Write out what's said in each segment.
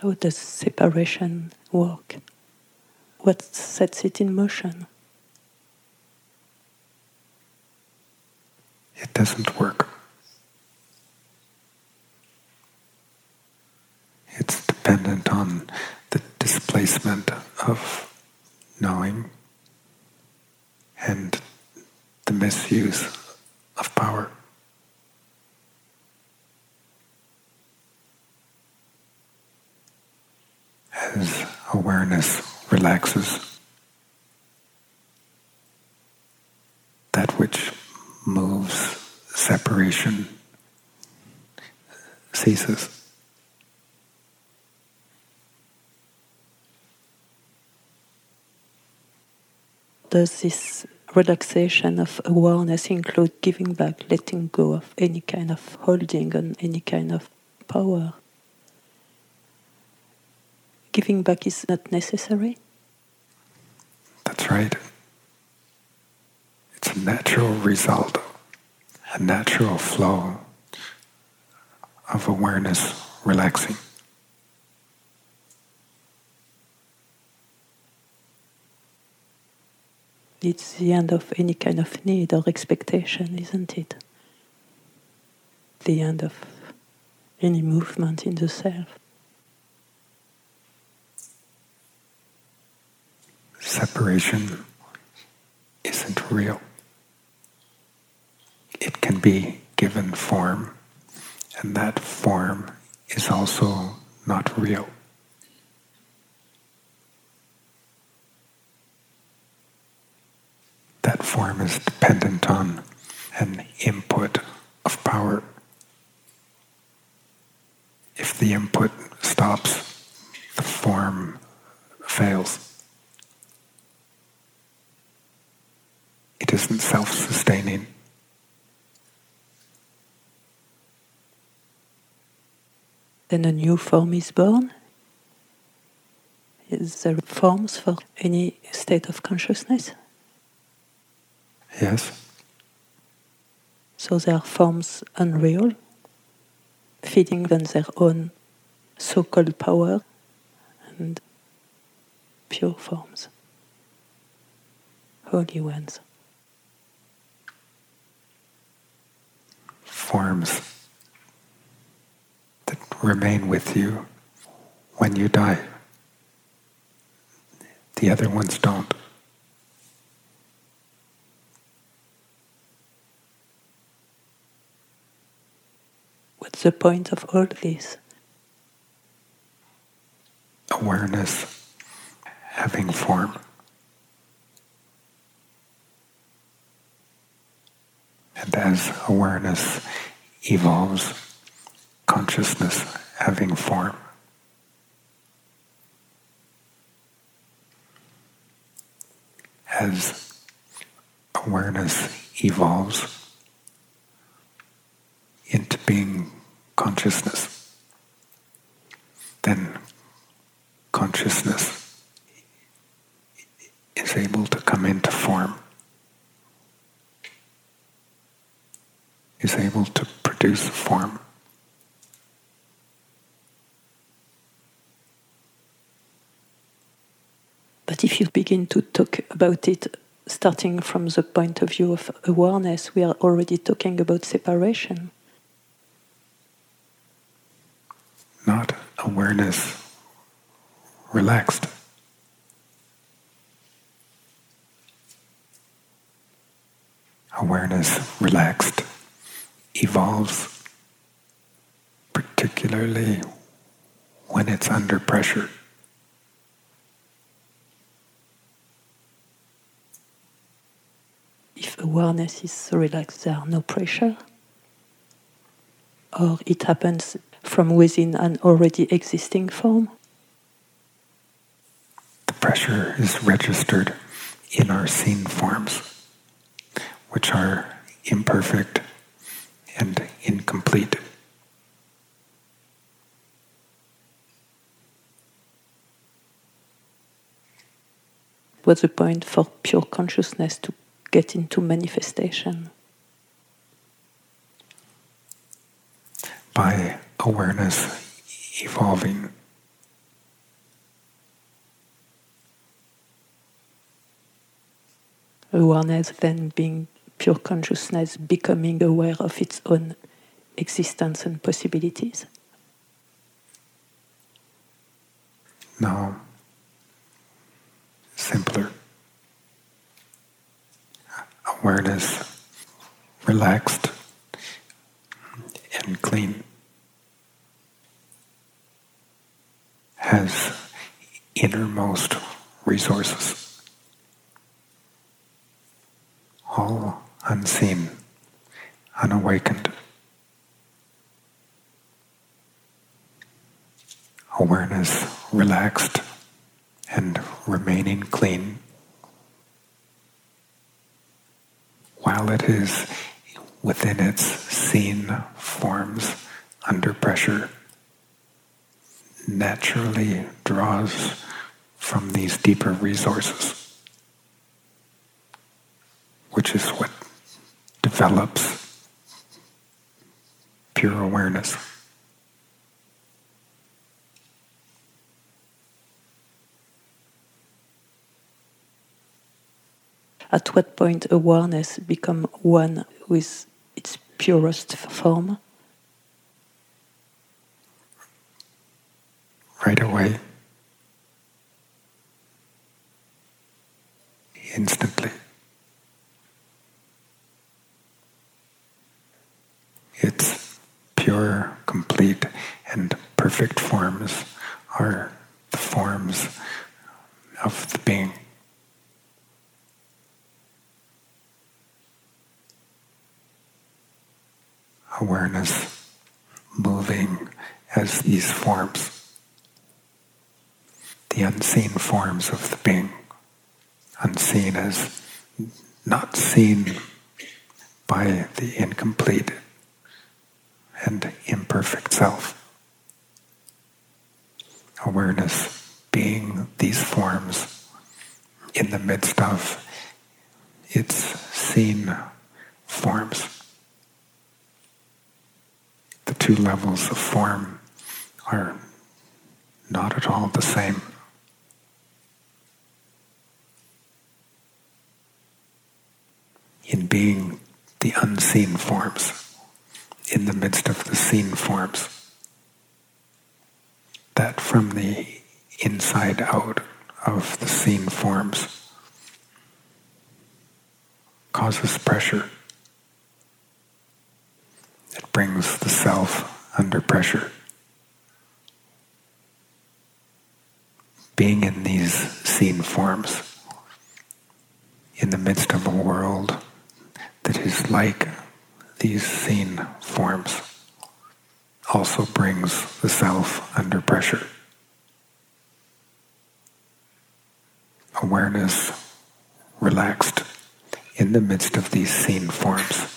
How does separation work? What sets it in motion? It doesn't work. It's dependent on the displacement of knowing and the misuse of power. As awareness relaxes, that which moves separation ceases. Does this relaxation of awareness include giving back, letting go of any kind of holding on any kind of power? Giving back is not necessary? That's right. It's a natural result, a natural flow of awareness relaxing. It's the end of any kind of need or expectation, isn't it? The end of any movement in the self. Separation isn't real. It can be given form, and that form is also not real. that form is dependent on an input of power. If the input stops, the form fails. It isn't self sustaining. Then a new form is born. Is there forms for any state of consciousness? Yes. So there are forms unreal, feeding on their own so called power and pure forms, holy ones. Forms remain with you when you die. The other ones don't. What's the point of all this? Awareness having form. And as awareness evolves, consciousness having form. As awareness evolves into being consciousness, then consciousness is able to come into form, is able to produce form. But if you begin to talk about it starting from the point of view of awareness, we are already talking about separation. not awareness relaxed. Awareness relaxed evolves, particularly when it's under pressure. If awareness is relaxed, there are no pressure, or it happens from within an already existing form? The pressure is registered in our seen forms, which are imperfect and incomplete. What's the point for pure consciousness to get into manifestation. By awareness evolving. Awareness then being pure consciousness, becoming aware of its own existence and possibilities. No, simpler. Awareness relaxed and clean. Has innermost resources, all unseen, unawakened. Awareness relaxed and remaining clean while it is within its seen forms under pressure naturally draws from these deeper resources, which is what develops pure awareness. At what point awareness become one with its purest form? Right away. Instantly. Its pure, complete, and perfect forms are the forms of the being. Awareness moving as these forms, the unseen forms of the being, unseen as not seen by the incomplete and imperfect self. Awareness being these forms in the midst of its seen forms the two levels of form are not at all the same. In being the unseen forms, in the midst of the seen forms, that from the inside out of the seen forms causes pressure it brings the self under pressure. Being in these seen forms, in the midst of a world that is like these seen forms, also brings the self under pressure. Awareness relaxed in the midst of these seen forms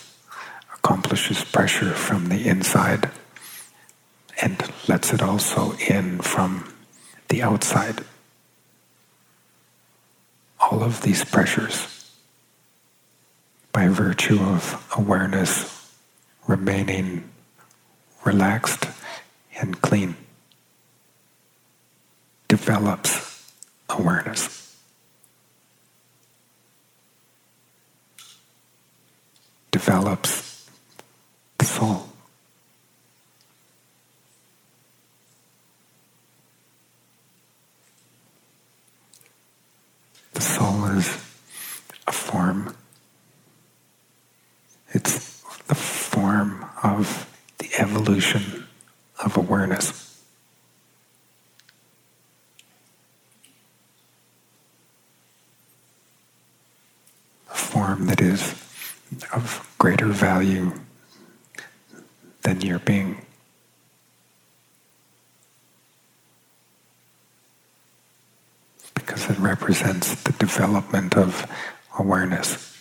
accomplishes pressure from the inside and lets it also in from the outside. All of these pressures, by virtue of awareness remaining relaxed and clean, develops awareness. develops soul. The soul is a form. It's the form of the evolution of awareness. A form that is of greater value your being. Because it represents the development of awareness,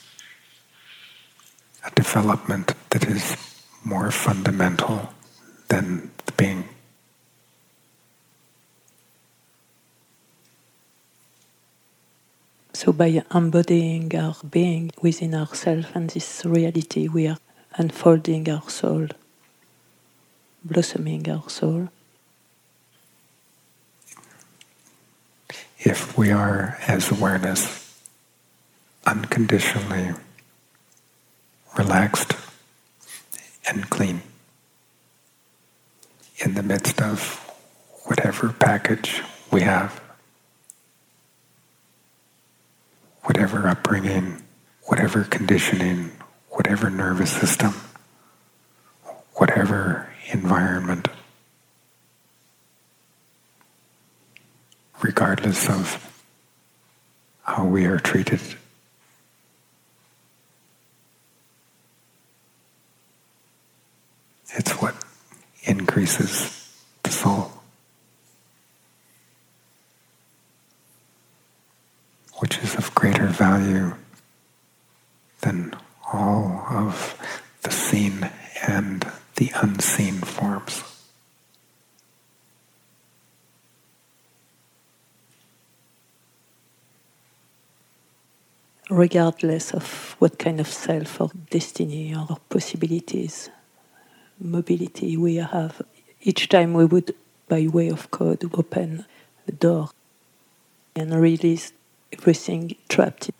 a development that is more fundamental than the being. So, by embodying our being within ourselves and this reality, we are unfolding our soul blossoming our soul. If we are as awareness unconditionally relaxed and clean in the midst of whatever package we have, whatever upbringing, whatever conditioning, whatever nervous system, whatever environment, regardless of how we are treated. It's what increases the soul. Which is of greater value than all of the seen and the unseen forms. Regardless of what kind of self or destiny or possibilities, mobility we have, each time we would, by way of code, open the door and release everything trapped,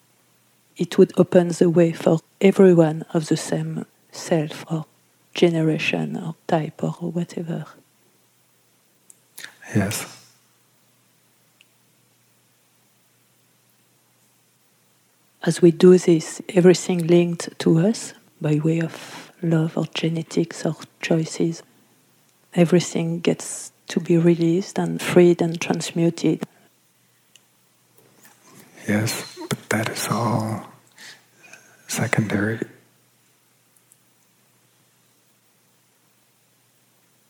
it would open the way for everyone of the same self or generation or type or whatever. Yes. As we do this, everything linked to us by way of love or genetics or choices, everything gets to be released and freed and transmuted. Yes, but that is all secondary.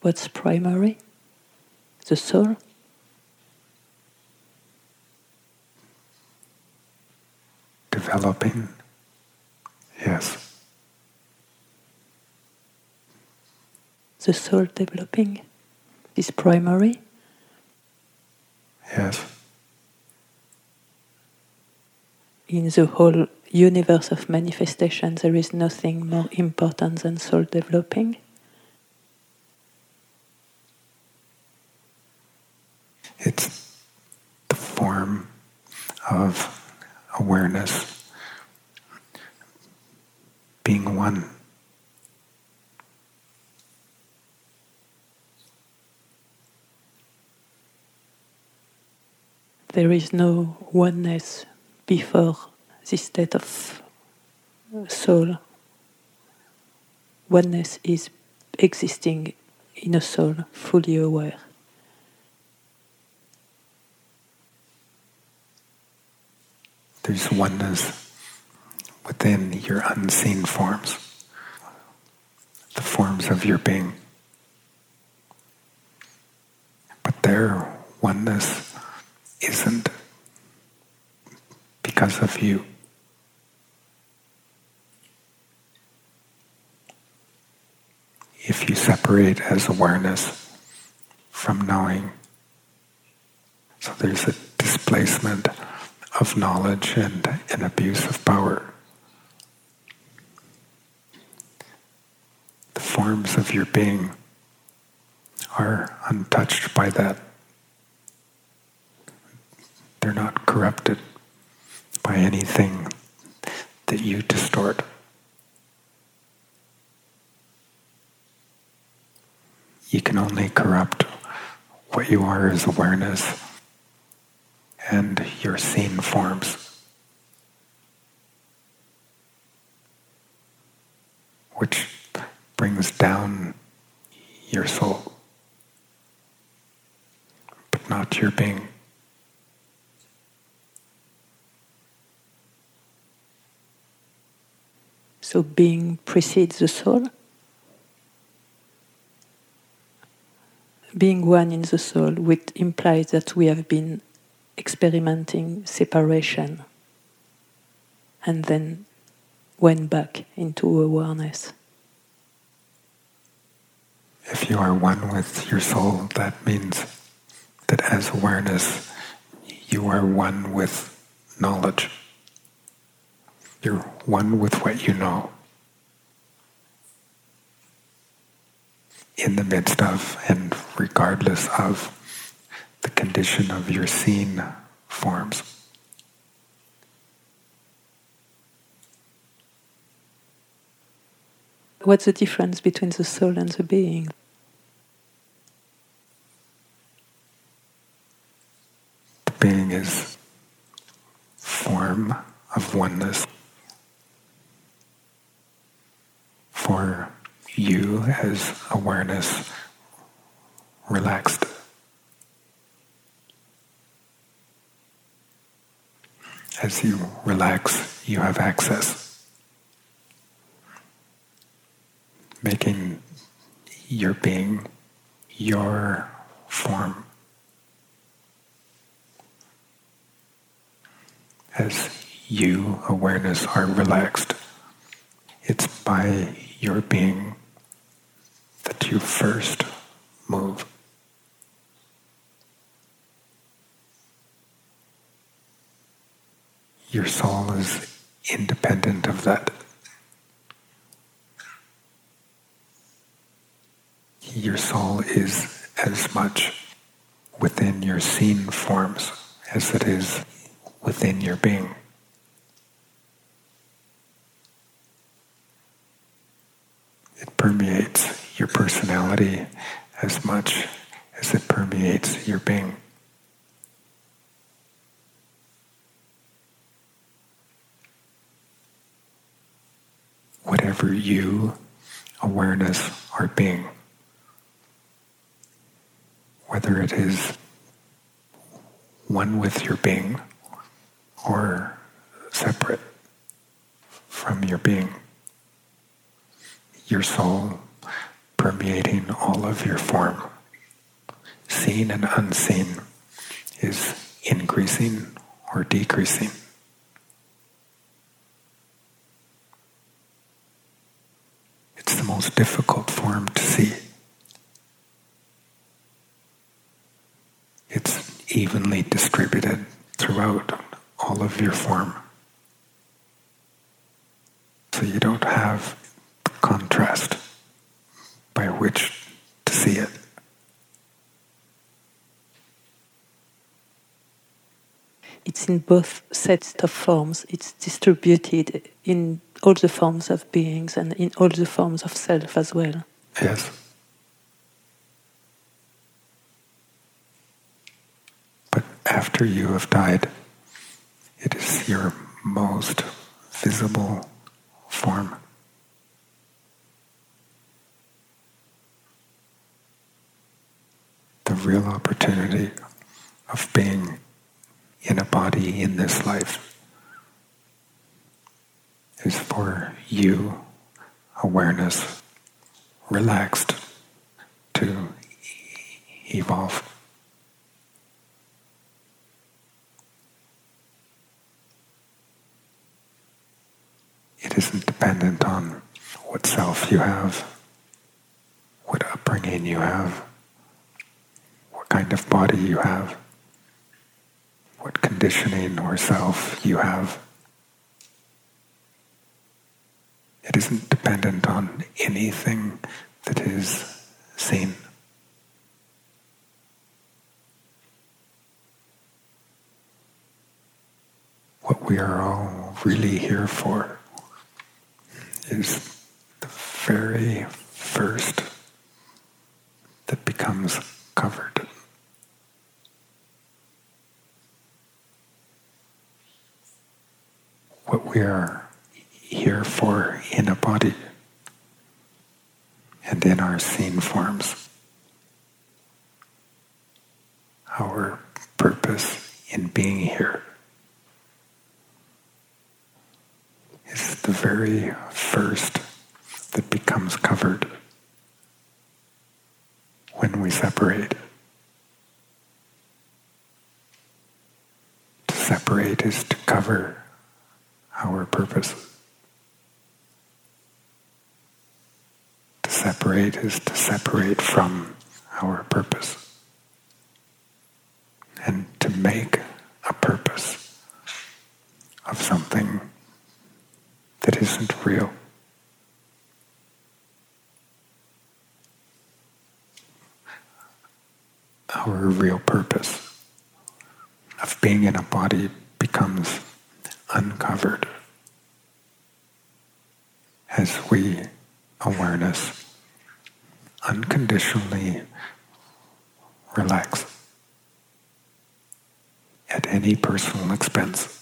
What's primary? The soul? Developing, yes. The soul developing is primary? Yes. In the whole universe of manifestation, there is nothing more important than soul developing. It's the form of awareness being one. There is no oneness before this state of uh, soul. Oneness is existing in a soul fully aware. There's oneness within your unseen forms, the forms of your being. But their oneness isn't because of you. If you separate as awareness from knowing, so there's a displacement of knowledge and an abuse of power. The forms of your being are untouched by that. They're not corrupted by anything that you distort. You can only corrupt what you are as awareness and your seen forms, which brings down your soul, but not your being. So being precedes the soul. Being one in the soul, which implies that we have been experimenting separation and then went back into awareness. If you are one with your soul, that means that as awareness, you are one with knowledge. You're one with what you know. In the midst of and regardless of the condition of your seen forms. What's the difference between the soul and the being? The being is form of oneness. For you as awareness relaxed As you relax, you have access. Making your being your form. As you, awareness, are relaxed, it's by your being that you first move. Your soul is independent of that. Your soul is as much within your seen forms as it is within your being. It permeates your personality as much as it permeates your being. Whatever you, awareness, are being, whether it is one with your being or separate from your being your soul permeating all of your form, seen and unseen, is increasing or decreasing. Difficult form to see. It's evenly distributed throughout all of your form. So you don't have contrast by which to see it. It's in both sets of forms. It's distributed in all the forms of beings and in all the forms of self as well. Yes. But after you have died, it is your most visible form. the real opportunity of being body in this life is for you, awareness, relaxed, to evolve. It isn't dependent on what self you have, what upbringing you have what kind of body you have, what conditioning or self you have. It isn't dependent on anything that is seen. What we are all really here for is the very first that becomes covered. what we are here for in a body and in our seen forms. Our purpose in being here is the very first that becomes covered when we separate. To separate is to cover our purpose. To separate is to separate from our purpose. And to make a purpose of something that isn't real. Our real purpose of being in a body becomes uncovered as we awareness unconditionally relax at any personal expense.